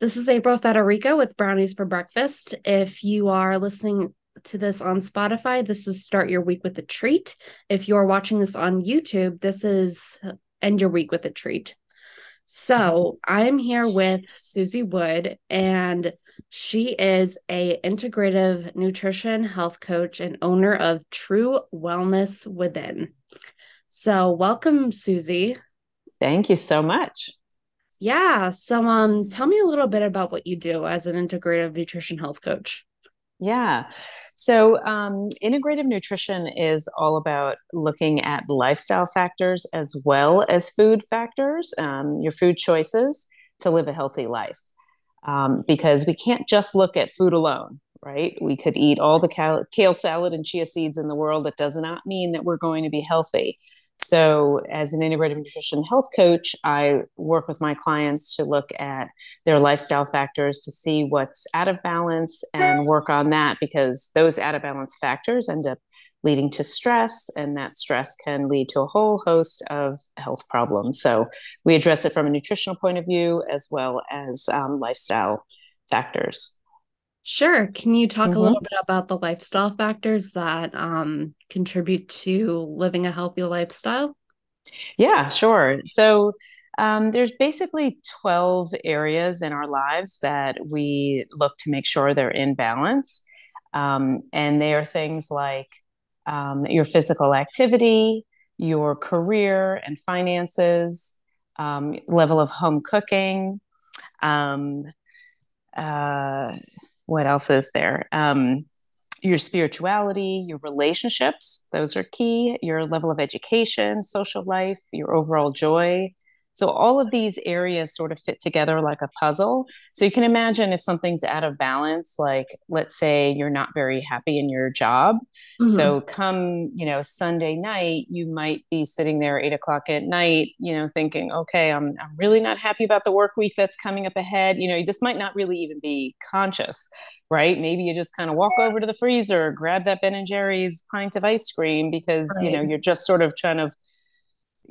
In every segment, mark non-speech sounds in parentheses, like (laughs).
This is April Federico with Brownies for Breakfast. If you are listening to this on Spotify, this is Start Your Week with a Treat. If you are watching this on YouTube, this is End Your Week with a Treat. So I'm here with Suzy Wood, and she is a integrative nutrition health coach and owner of True Wellness Within. So welcome, Suzy. Thank you so much. Yeah. So um tell me a little bit about what you do as an integrative nutrition health coach. Yeah. So, um, integrative nutrition is all about looking at lifestyle factors as well as food factors, um, your food choices to live a healthy life. Um, because we can't just look at food alone, right? We could eat all the cal- kale salad and chia seeds in the world. That does not mean that we're going to be healthy. So, as an integrative nutrition health coach, I work with my clients to look at their lifestyle factors to see what's out of balance and work on that because those out of balance factors end up leading to stress, and that stress can lead to a whole host of health problems. So, we address it from a nutritional point of view as well as um, lifestyle factors. Sure. Can you talk mm-hmm. a little bit about the lifestyle factors that um, contribute to living a healthy lifestyle? Yeah, sure. So um, there's basically 12 areas in our lives that we look to make sure they're in balance. Um, and they are things like um, your physical activity, your career and finances, um, level of home cooking, um, uh, what else is there? Um, your spirituality, your relationships, those are key, your level of education, social life, your overall joy, so all of these areas sort of fit together like a puzzle. So you can imagine if something's out of balance, like let's say you're not very happy in your job. Mm-hmm. So come, you know, Sunday night, you might be sitting there eight o'clock at night, you know, thinking, okay, I'm, I'm really not happy about the work week that's coming up ahead. You know, this might not really even be conscious, right? Maybe you just kind of walk over to the freezer, grab that Ben and Jerry's pint of ice cream because, right. you know, you're just sort of trying to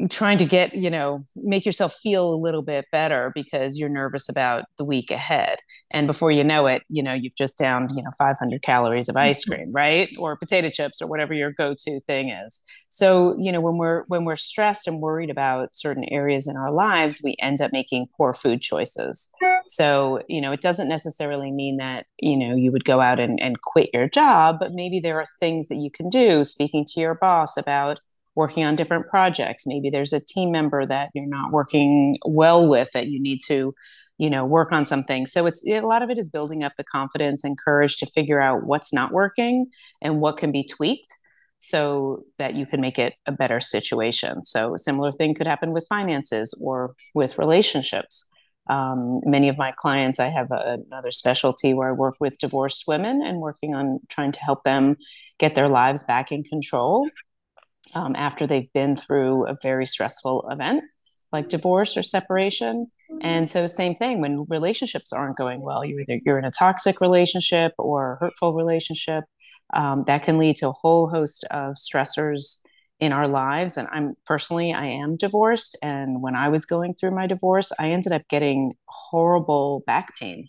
trying to get you know make yourself feel a little bit better because you're nervous about the week ahead. And before you know it you know you've just downed you know 500 calories of ice mm-hmm. cream right? Or potato chips or whatever your go-to thing is. So you know when we're when we're stressed and worried about certain areas in our lives we end up making poor food choices. So you know it doesn't necessarily mean that you know you would go out and, and quit your job but maybe there are things that you can do speaking to your boss about working on different projects. Maybe there's a team member that you're not working well with that you need to you know work on something. So it's a lot of it is building up the confidence and courage to figure out what's not working and what can be tweaked so that you can make it a better situation. So a similar thing could happen with finances or with relationships. Um, many of my clients i have a, another specialty where i work with divorced women and working on trying to help them get their lives back in control um, after they've been through a very stressful event like divorce or separation. And so, same thing when relationships aren't going well, you're either you're in a toxic relationship or a hurtful relationship. Um, that can lead to a whole host of stressors in our lives. And I'm personally, I am divorced. And when I was going through my divorce, I ended up getting horrible back pain,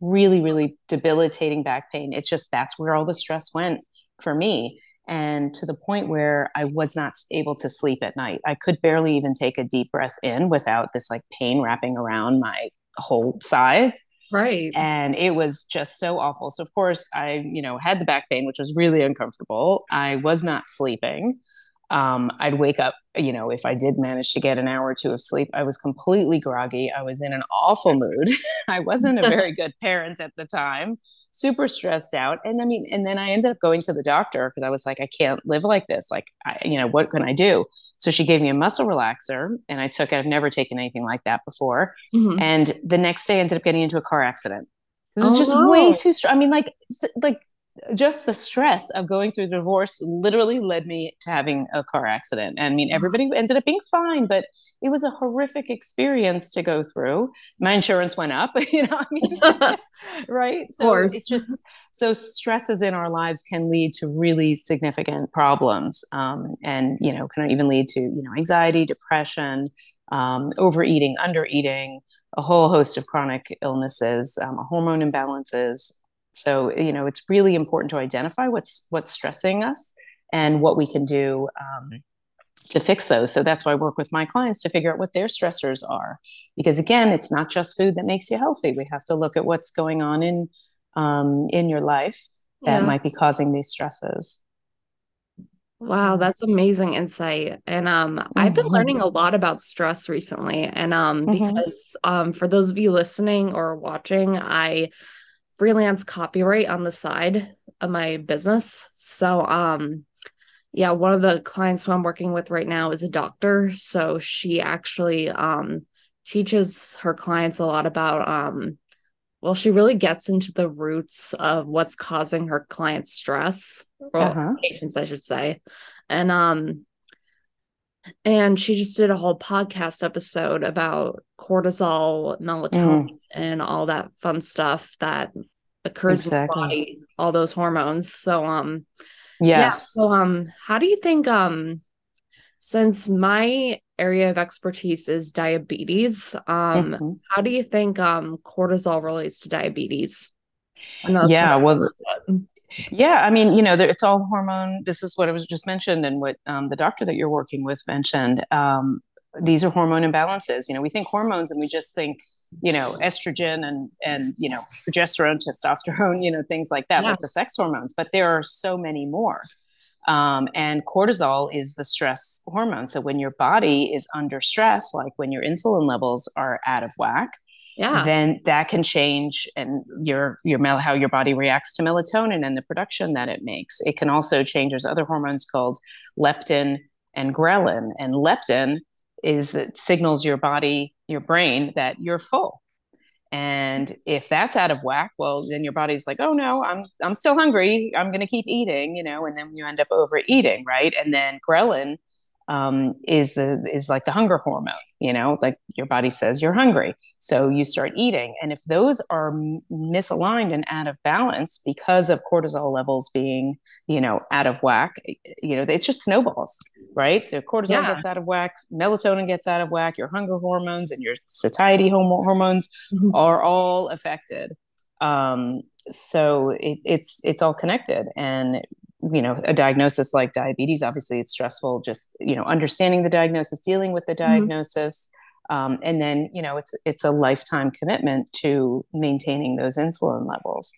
really, really debilitating back pain. It's just that's where all the stress went for me and to the point where I was not able to sleep at night. I could barely even take a deep breath in without this like pain wrapping around my whole side. Right. And it was just so awful. So of course I, you know, had the back pain, which was really uncomfortable. I was not sleeping um, I'd wake up, you know, if I did manage to get an hour or two of sleep, I was completely groggy. I was in an awful mood. (laughs) I wasn't a very good parent at the time, super stressed out. And I mean, and then I ended up going to the doctor because I was like, I can't live like this. Like, I, you know, what can I do? So she gave me a muscle relaxer and I took it. I've never taken anything like that before. Mm-hmm. And the next day I ended up getting into a car accident. This was oh, just no. way too strong. I mean, like, like just the stress of going through the divorce literally led me to having a car accident. I mean, everybody ended up being fine, but it was a horrific experience to go through. My insurance went up, (laughs) you know, I mean, (laughs) right? So it's just so stresses in our lives can lead to really significant problems, um, and you know, can even lead to you know anxiety, depression, um, overeating, undereating, a whole host of chronic illnesses, um, hormone imbalances. So, you know, it's really important to identify what's what's stressing us and what we can do um, to fix those. So that's why I work with my clients to figure out what their stressors are. Because again, it's not just food that makes you healthy. We have to look at what's going on in um, in your life that yeah. might be causing these stresses. Wow, that's amazing insight. And um mm-hmm. I've been learning a lot about stress recently. And um mm-hmm. because um for those of you listening or watching, I freelance copyright on the side of my business. So um yeah, one of the clients who I'm working with right now is a doctor. So she actually um teaches her clients a lot about um well, she really gets into the roots of what's causing her clients stress, or uh-huh. patients, I should say. And um and she just did a whole podcast episode about cortisol, melatonin, mm. and all that fun stuff that occurs exactly. in the body, all those hormones. So um yes. Yeah, so um how do you think um since my area of expertise is diabetes. Um, mm-hmm. How do you think um, cortisol relates to diabetes? Yeah, well, yeah, I mean, you know, it's all hormone. This is what I was just mentioned, and what um, the doctor that you're working with mentioned. Um, these are hormone imbalances. You know, we think hormones, and we just think, you know, estrogen and and you know, progesterone, testosterone, you know, things like that, yeah. like the sex hormones. But there are so many more. Um, and cortisol is the stress hormone. So when your body is under stress, like when your insulin levels are out of whack, yeah. then that can change and your your mel- how your body reacts to melatonin and the production that it makes. It can also change. There's other hormones called leptin and ghrelin, and leptin is that signals your body, your brain that you're full. And if that's out of whack, well, then your body's like, oh no, I'm I'm still hungry. I'm going to keep eating, you know, and then you end up overeating, right? And then ghrelin um, is the is like the hunger hormone you know like your body says you're hungry. So you start eating. And if those are misaligned and out of balance because of cortisol levels being you know out of whack you know it's just snowballs right? So cortisol yeah. gets out of whack melatonin gets out of whack your hunger hormones and your satiety hormones mm-hmm. are all affected. Um, so it, it's it's all connected. And you know a diagnosis like diabetes obviously it's stressful just you know understanding the diagnosis dealing with the mm-hmm. diagnosis mm-hmm. um, and then you know it's it's a lifetime commitment to maintaining those insulin levels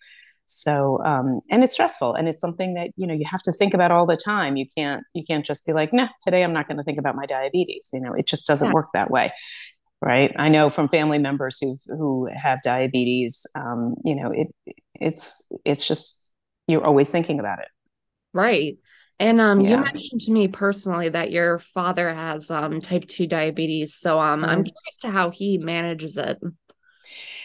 so um, and it's stressful and it's something that you know you have to think about all the time you can't you can't just be like nah today i'm not going to think about my diabetes you know it just doesn't yeah. work that way right i know from family members who who have diabetes um, you know it it's it's just you're always thinking about it Right. And um yeah. you mentioned to me personally that your father has um type 2 diabetes. So um mm-hmm. I'm curious to how he manages it.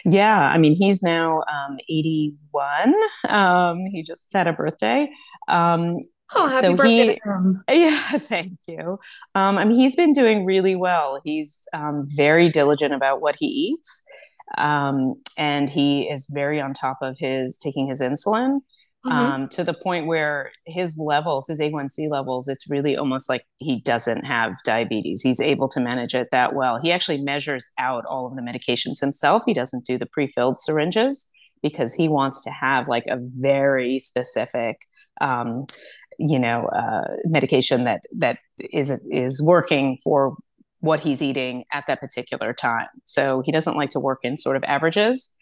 Yeah, I mean he's now um 81. Um he just had a birthday. Um Oh, happy so birthday! He, (laughs) yeah, thank you. Um, I mean, he's been doing really well. He's um, very diligent about what he eats, um, and he is very on top of his taking his insulin mm-hmm. um, to the point where his levels, his A1C levels, it's really almost like he doesn't have diabetes. He's able to manage it that well. He actually measures out all of the medications himself. He doesn't do the pre filled syringes because he wants to have like a very specific. Um, you know, uh, medication that that is is working for what he's eating at that particular time. So he doesn't like to work in sort of averages.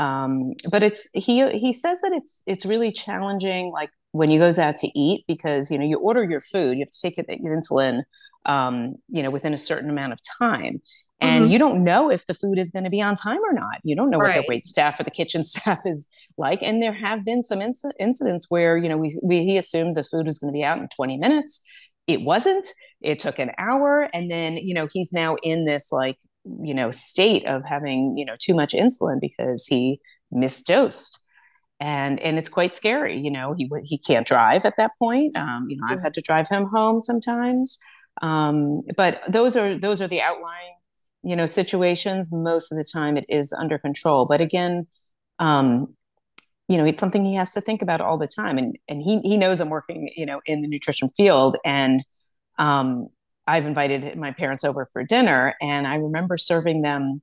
Um, but it's he he says that it's it's really challenging, like when he goes out to eat, because you know you order your food, you have to take it, your insulin, um, you know, within a certain amount of time, and mm-hmm. you don't know if the food is going to be on time or not. You don't know right. what the wait staff or the kitchen (laughs) staff is like, and there have been some inc- incidents where you know we, we he assumed the food was going to be out in 20 minutes. It wasn't. It took an hour, and then you know he's now in this like you know state of having you know too much insulin because he misdosed. And and it's quite scary you know he he can't drive at that point. Um, you know i've had to drive him home sometimes. Um, but those are those are the outlying you know situations. Most of the time it is under control. But again um, you know it's something he has to think about all the time. And and he he knows i'm working you know in the nutrition field. And um, I've invited my parents over for dinner, and I remember serving them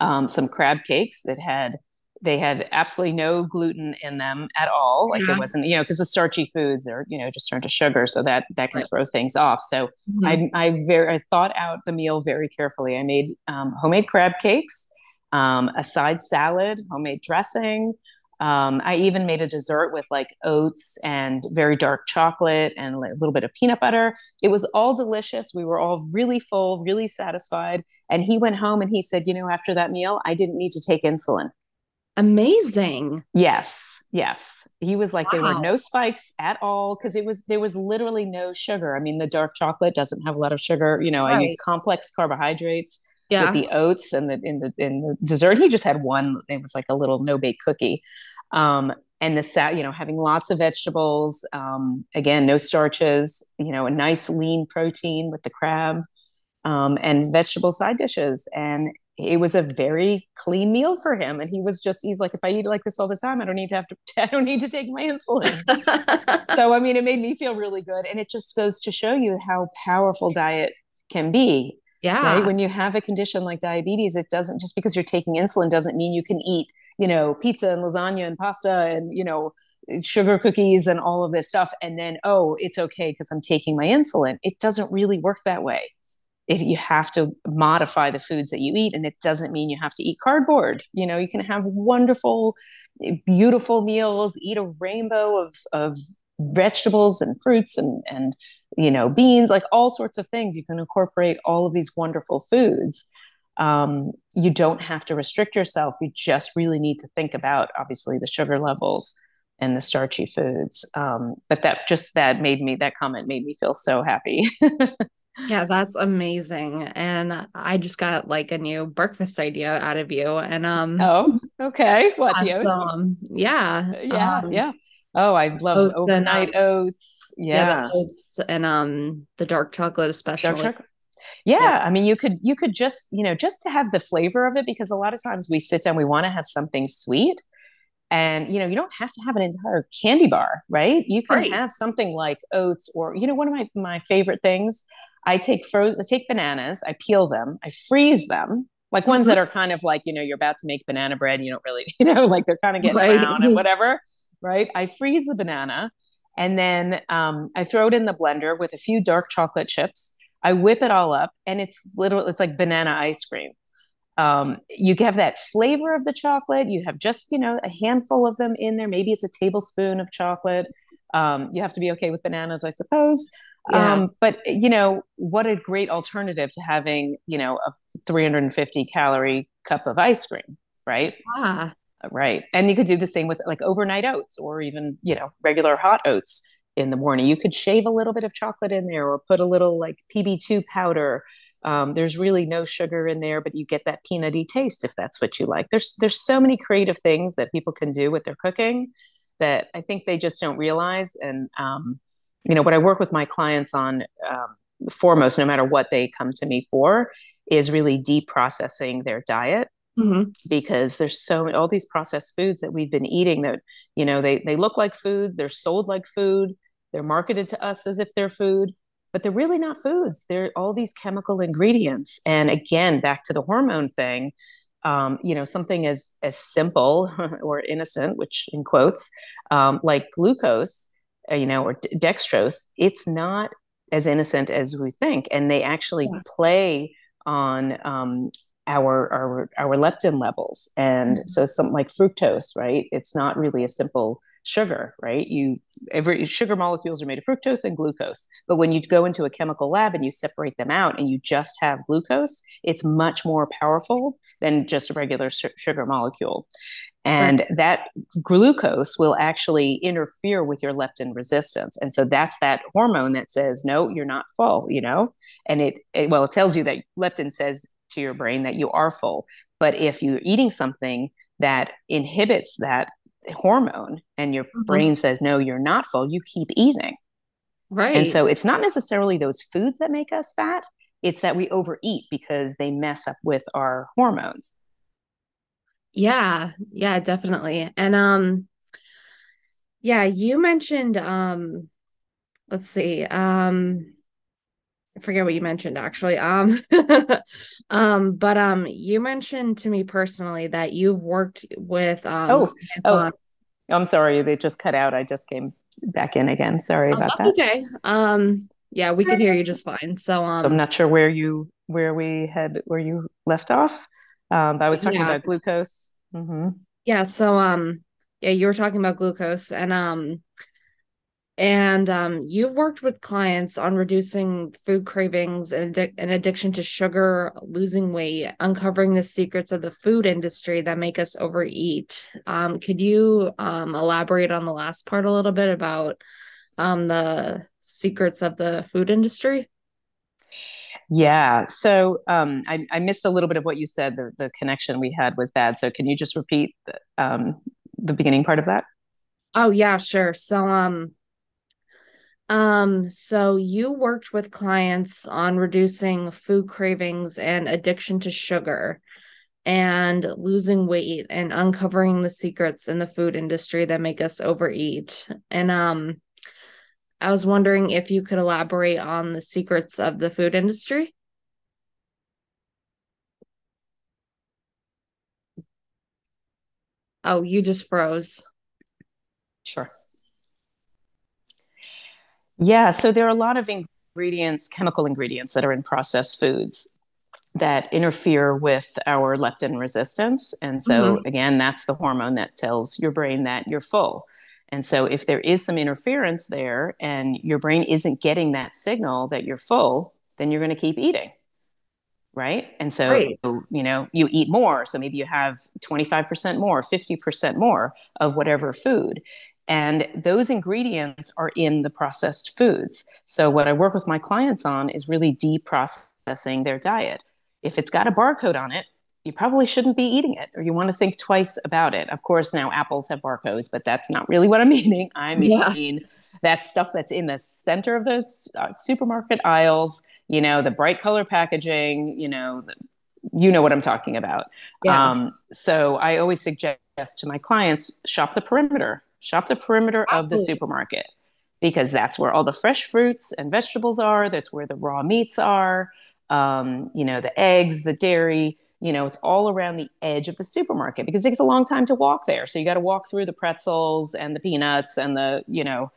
um, some crab cakes that had they had absolutely no gluten in them at all. Like yeah. it wasn't, you know, because the starchy foods are, you know, just turned to sugar, so that that can right. throw things off. So mm-hmm. I I very I thought out the meal very carefully. I made um, homemade crab cakes, um, a side salad, homemade dressing. Um, I even made a dessert with like oats and very dark chocolate and a little bit of peanut butter. It was all delicious. We were all really full, really satisfied. And he went home and he said, You know, after that meal, I didn't need to take insulin. Amazing. Yes, yes. He was like, wow. there were no spikes at all because it was there was literally no sugar. I mean, the dark chocolate doesn't have a lot of sugar. You know, right. I use complex carbohydrates yeah. with the oats and the in the in the dessert. He just had one. It was like a little no bake cookie. Um, and the sat, you know, having lots of vegetables. Um, again, no starches. You know, a nice lean protein with the crab. Um, and vegetable side dishes. And it was a very clean meal for him and he was just he's like if i eat like this all the time i don't need to have to (laughs) i don't need to take my insulin (laughs) so i mean it made me feel really good and it just goes to show you how powerful diet can be yeah. Right when you have a condition like diabetes it doesn't just because you're taking insulin doesn't mean you can eat you know pizza and lasagna and pasta and you know sugar cookies and all of this stuff and then oh it's okay because i'm taking my insulin. It doesn't really work that way. It, you have to modify the foods that you eat and it doesn't mean you have to eat cardboard. You know you can have wonderful beautiful meals eat a rainbow of, of vegetables and fruits and and you know beans like all sorts of things you can incorporate all of these wonderful foods um, you don't have to restrict yourself you just really need to think about obviously the sugar levels and the starchy foods um, but that just that made me that comment made me feel so happy (laughs) Yeah, that's amazing. And I just got like a new breakfast idea out of you. And um Oh, okay. What? Um, (laughs) yeah. Yeah, um, yeah. Oh, I love oats overnight and, um, oats. Yeah. yeah oats and um the dark chocolate especially. Dark chocolate. Yeah, yeah, I mean you could you could just, you know, just to have the flavor of it because a lot of times we sit down we want to have something sweet and you know you don't have to have an entire candy bar right you can right. have something like oats or you know one of my my favorite things I take frozen, I take bananas, I peel them, I freeze them, like ones mm-hmm. that are kind of like you know you're about to make banana bread, you don't really (laughs) you know like they're kind of getting right. brown and whatever, right? I freeze the banana, and then um, I throw it in the blender with a few dark chocolate chips. I whip it all up, and it's little. It's like banana ice cream. Um, you have that flavor of the chocolate. You have just you know a handful of them in there. Maybe it's a tablespoon of chocolate. Um, you have to be okay with bananas, I suppose. Yeah. Um, but you know, what a great alternative to having, you know, a 350 calorie cup of ice cream, right? Ah. Right. And you could do the same with like overnight oats or even, you know, regular hot oats in the morning. You could shave a little bit of chocolate in there or put a little like PB2 powder. Um, there's really no sugar in there, but you get that peanutty taste if that's what you like. There's there's so many creative things that people can do with their cooking that I think they just don't realize. And um, you know what i work with my clients on um, foremost no matter what they come to me for is really deprocessing their diet mm-hmm. because there's so all these processed foods that we've been eating that you know they they look like food they're sold like food they're marketed to us as if they're food but they're really not foods they're all these chemical ingredients and again back to the hormone thing um, you know something as as simple (laughs) or innocent which in quotes um, like glucose uh, you know, or dextrose, it's not as innocent as we think, and they actually yeah. play on um, our our our leptin levels, and mm-hmm. so something like fructose, right? It's not really a simple sugar, right? You every sugar molecules are made of fructose and glucose. But when you go into a chemical lab and you separate them out and you just have glucose, it's much more powerful than just a regular sugar molecule. And right. that glucose will actually interfere with your leptin resistance. And so that's that hormone that says, no, you're not full, you know? And it, it, well, it tells you that leptin says to your brain that you are full. But if you're eating something that inhibits that hormone and your mm-hmm. brain says, no, you're not full, you keep eating. Right. And so it's not necessarily those foods that make us fat, it's that we overeat because they mess up with our hormones. Yeah, yeah, definitely. And um yeah, you mentioned um let's see. Um I forget what you mentioned actually. Um, (laughs) um, but um, you mentioned to me personally that you've worked with um. Oh, oh, I'm sorry, they just cut out. I just came back in again. Sorry oh, about that's that. okay. Um, yeah, we can hear you just fine. So um, so I'm not sure where you where we had where you left off. Um, but I was talking yeah. about glucose. Mm-hmm. Yeah. So um, yeah, you were talking about glucose, and um, and um, you've worked with clients on reducing food cravings and, addic- and addiction to sugar, losing weight, uncovering the secrets of the food industry that make us overeat. Um, could you um, elaborate on the last part a little bit about um, the secrets of the food industry? Yeah. So um, I, I, missed a little bit of what you said. The, the connection we had was bad. So can you just repeat um, the beginning part of that? Oh yeah, sure. So um um, so you worked with clients on reducing food cravings and addiction to sugar and losing weight and uncovering the secrets in the food industry that make us overeat. And um I was wondering if you could elaborate on the secrets of the food industry. Oh, you just froze. Sure. Yeah, so there are a lot of ingredients, chemical ingredients that are in processed foods that interfere with our leptin resistance. And so, mm-hmm. again, that's the hormone that tells your brain that you're full. And so, if there is some interference there and your brain isn't getting that signal that you're full, then you're going to keep eating. Right. And so, right. you know, you eat more. So maybe you have 25% more, 50% more of whatever food. And those ingredients are in the processed foods. So, what I work with my clients on is really deprocessing their diet. If it's got a barcode on it, you probably shouldn't be eating it or you want to think twice about it. Of course, now apples have barcodes, but that's not really what I'm (laughs) meaning. I mean, yeah. that stuff that's in the center of those uh, supermarket aisles, you know, the bright color packaging, you know, the, you know what I'm talking about. Yeah. Um, so I always suggest to my clients shop the perimeter Shop the perimeter of the supermarket because that's where all the fresh fruits and vegetables are. That's where the raw meats are. Um, you know, the eggs, the dairy. You know, it's all around the edge of the supermarket because it takes a long time to walk there. So you got to walk through the pretzels and the peanuts and the you know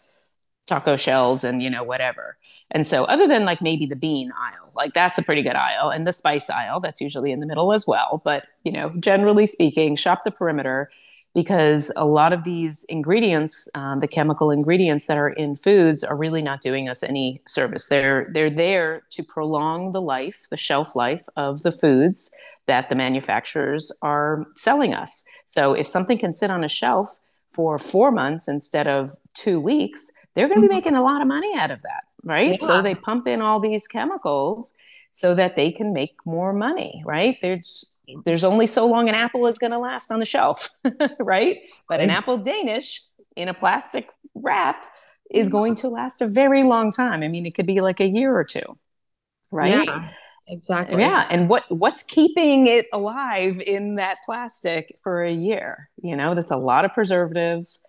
taco shells and you know whatever. And so, other than like maybe the bean aisle, like that's a pretty good aisle, and the spice aisle, that's usually in the middle as well. But you know, generally speaking, shop the perimeter because a lot of these ingredients, um, the chemical ingredients that are in foods, are really not doing us any service. They're they're there to prolong the life, the shelf life of the foods that the manufacturers are selling us. So if something can sit on a shelf for four months instead of two weeks, they're going to be mm-hmm. making a lot of money out of that, right? Yeah. So they pump in all these chemicals so that they can make more money, right? There's there's only so long an apple is going to last on the shelf, (laughs) right? But an apple Danish in a plastic wrap is going to last a very long time. I mean, it could be like a year or two, right? Yeah, exactly. Yeah, and what what's keeping it alive in that plastic for a year? You know, that's a lot of preservatives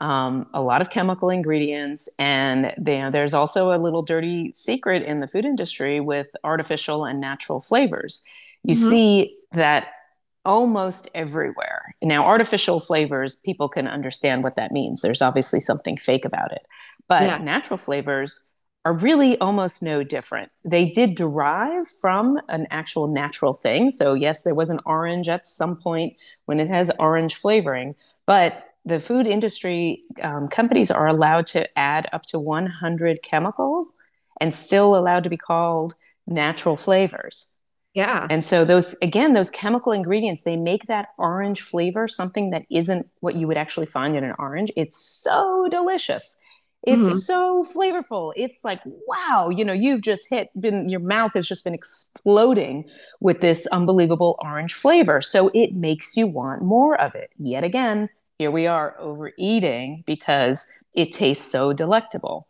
um, a lot of chemical ingredients, and they, there's also a little dirty secret in the food industry with artificial and natural flavors. You mm-hmm. see that almost everywhere. Now, artificial flavors, people can understand what that means. There's obviously something fake about it, but yeah. natural flavors are really almost no different. They did derive from an actual natural thing. So, yes, there was an orange at some point when it has orange flavoring, but the food industry um, companies are allowed to add up to 100 chemicals and still allowed to be called natural flavors. Yeah. And so those again those chemical ingredients they make that orange flavor something that isn't what you would actually find in an orange. It's so delicious. It's mm-hmm. so flavorful. It's like wow, you know, you've just hit been your mouth has just been exploding with this unbelievable orange flavor. So it makes you want more of it. Yet again, here we are overeating because it tastes so delectable.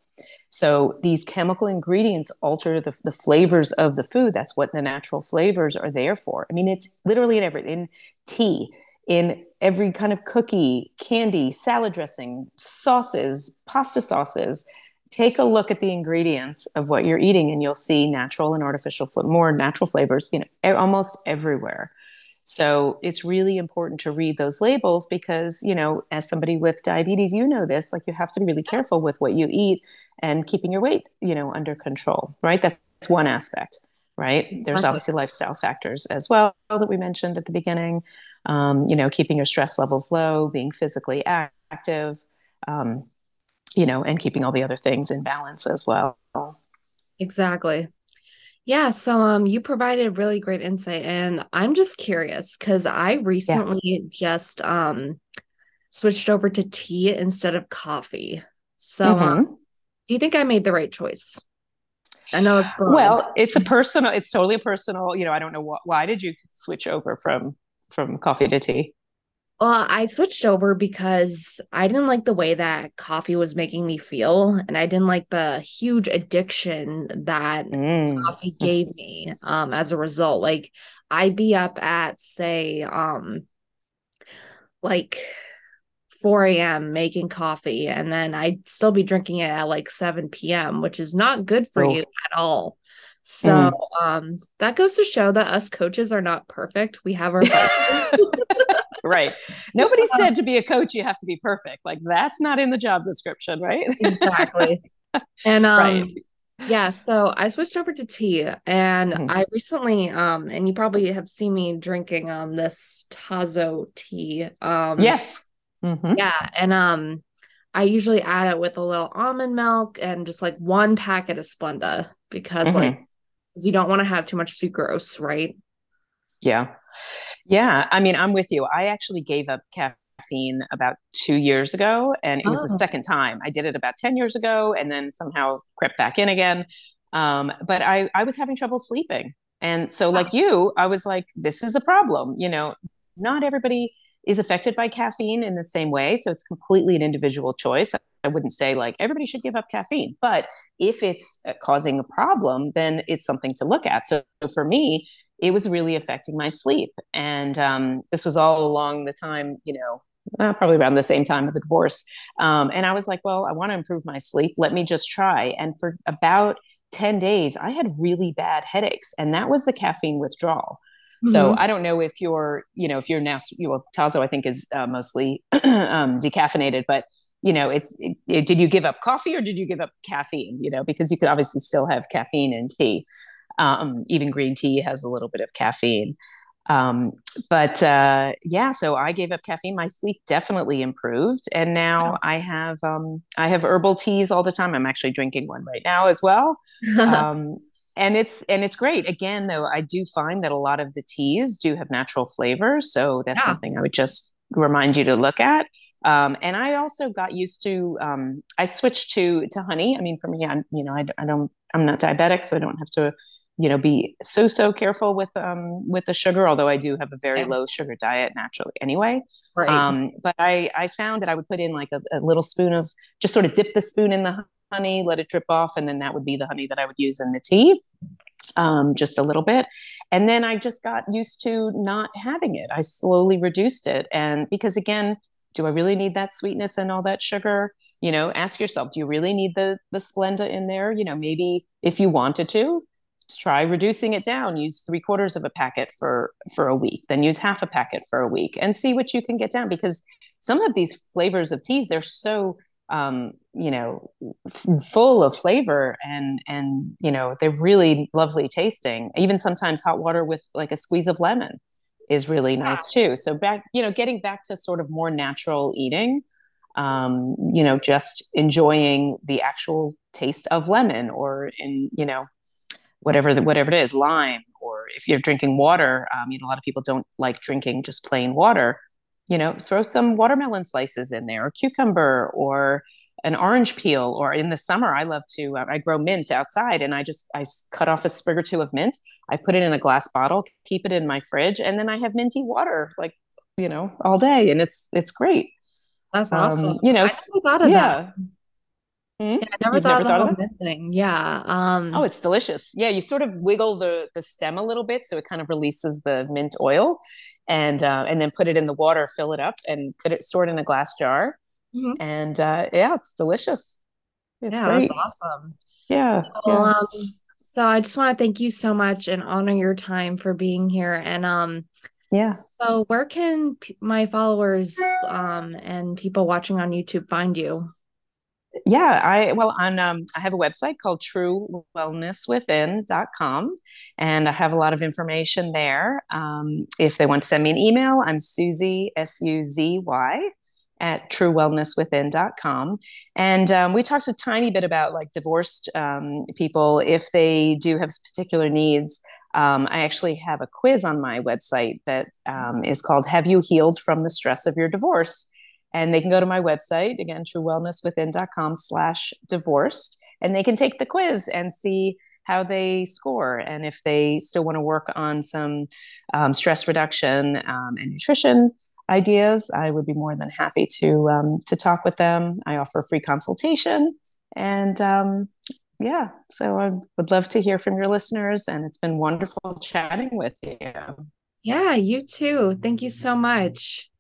So these chemical ingredients alter the, the flavors of the food. That's what the natural flavors are there for. I mean, it's literally in every in tea, in every kind of cookie, candy, salad dressing, sauces, pasta sauces. take a look at the ingredients of what you're eating and you'll see natural and artificial more natural flavors you know almost everywhere so it's really important to read those labels because you know as somebody with diabetes you know this like you have to be really careful with what you eat and keeping your weight you know under control right that's one aspect right there's obviously lifestyle factors as well that we mentioned at the beginning um, you know keeping your stress levels low being physically active um, you know, and keeping all the other things in balance as well. Exactly. Yeah, so um you provided really great insight and I'm just curious cuz I recently yeah. just um switched over to tea instead of coffee. So um, mm-hmm. um, do you think I made the right choice? I know it's broad. well, it's a personal. It's totally a personal. You know, I don't know what, why did you switch over from from coffee to tea. Well, I switched over because I didn't like the way that coffee was making me feel, and I didn't like the huge addiction that mm. coffee gave me. Um, as a result, like I'd be up at say, um, like 4 a.m. making coffee, and then I'd still be drinking it at like 7 p.m., which is not good for oh. you at all. So mm. um, that goes to show that us coaches are not perfect. We have our (laughs) right. Nobody (laughs) said to be a coach you have to be perfect. Like that's not in the job description, right? exactly. (laughs) And um right. yeah, so I switched over to tea and mm-hmm. I recently um and you probably have seen me drinking um this Tazo tea. Um Yes. Mm-hmm. Yeah, and um I usually add it with a little almond milk and just like one packet of Splenda because mm-hmm. like you don't want to have too much sucrose, right? Yeah. Yeah, I mean, I'm with you. I actually gave up caffeine about two years ago, and it was oh. the second time. I did it about 10 years ago and then somehow crept back in again. Um, but I, I was having trouble sleeping. And so, like you, I was like, this is a problem. You know, not everybody is affected by caffeine in the same way. So it's completely an individual choice. I wouldn't say like everybody should give up caffeine, but if it's uh, causing a problem, then it's something to look at. So, for me, it was really affecting my sleep. And um, this was all along the time, you know, uh, probably around the same time of the divorce. Um, and I was like, well, I want to improve my sleep. Let me just try. And for about 10 days, I had really bad headaches. And that was the caffeine withdrawal. Mm-hmm. So I don't know if you're, you know, if you're now, you know, Tazo, I think is uh, mostly (clears throat) um, decaffeinated, but you know, it's, it, it, did you give up coffee or did you give up caffeine? You know, because you could obviously still have caffeine in tea. Um, even green tea has a little bit of caffeine. Um, but uh, yeah, so I gave up caffeine. My sleep definitely improved, and now I have um, I have herbal teas all the time. I'm actually drinking one right now as well, (laughs) um, and it's and it's great. Again, though, I do find that a lot of the teas do have natural flavors, so that's yeah. something I would just remind you to look at. Um, and I also got used to um, I switched to to honey. I mean, for me, I you know I, I don't I'm not diabetic, so I don't have to you know be so so careful with um with the sugar although i do have a very yeah. low sugar diet naturally anyway right. um but i i found that i would put in like a, a, little spoon of just sort of dip the spoon in the honey let it drip off and then that would be the honey that i would use in the tea um, just a little bit and then i just got used to not having it i slowly reduced it and because again do i really need that sweetness and all that sugar? You know ask yourself do you really need the the splenda in there? You know maybe if you wanted to try reducing it down. Use three quarters of a packet for for a week then use half a packet for a week and see what you can get down because some of these flavors of teas they're so um, you know f- full of flavor and and you know they're really lovely tasting. Even sometimes hot water with like a squeeze of lemon is really nice too so back you know getting back to sort of more natural eating um, you know just enjoying the actual taste of lemon or in you know whatever the, whatever it is, lime, or if you're drinking water, um, you know, a lot of people don't like drinking just plain water. You know, throw some watermelon slices in there, or cucumber, or an orange peel. Or in the summer, I love to. Uh, I grow mint outside, and I just I cut off a sprig or two of mint. I put it in a glass bottle, keep it in my fridge, and then I have minty water, like you know, all day, and it's it's great. That's awesome. Um, you know, I thought of yeah. that. Mm-hmm. Yeah, I never You've thought, never of, thought of thing. Yeah. Um, oh, it's delicious. Yeah, you sort of wiggle the the stem a little bit so it kind of releases the mint oil, and uh, and then put it in the water, fill it up, and put it store it in a glass jar. Mm-hmm. And uh, yeah, it's delicious. It's yeah, great. that's awesome. Yeah. Well, yeah. um, so I just want to thank you so much and honor your time for being here. And um, yeah. So where can p- my followers um and people watching on YouTube find you? Yeah, I well on um I have a website called truewellnesswithin.com and I have a lot of information there. Um, if they want to send me an email, I'm Suzy S U Z Y at truewellnesswithin.com. And um, we talked a tiny bit about like divorced um, people if they do have particular needs. Um, I actually have a quiz on my website that um, is called Have You Healed from the Stress of Your Divorce? And they can go to my website, again, truewellnesswithin.com slash divorced, and they can take the quiz and see how they score and if they still want to work on some um, stress reduction um, and nutrition ideas, I would be more than happy to um, to talk with them. I offer free consultation, and um, yeah, so I would love to hear from your listeners, and it's been wonderful chatting with you. Yeah, you too. Thank you so much.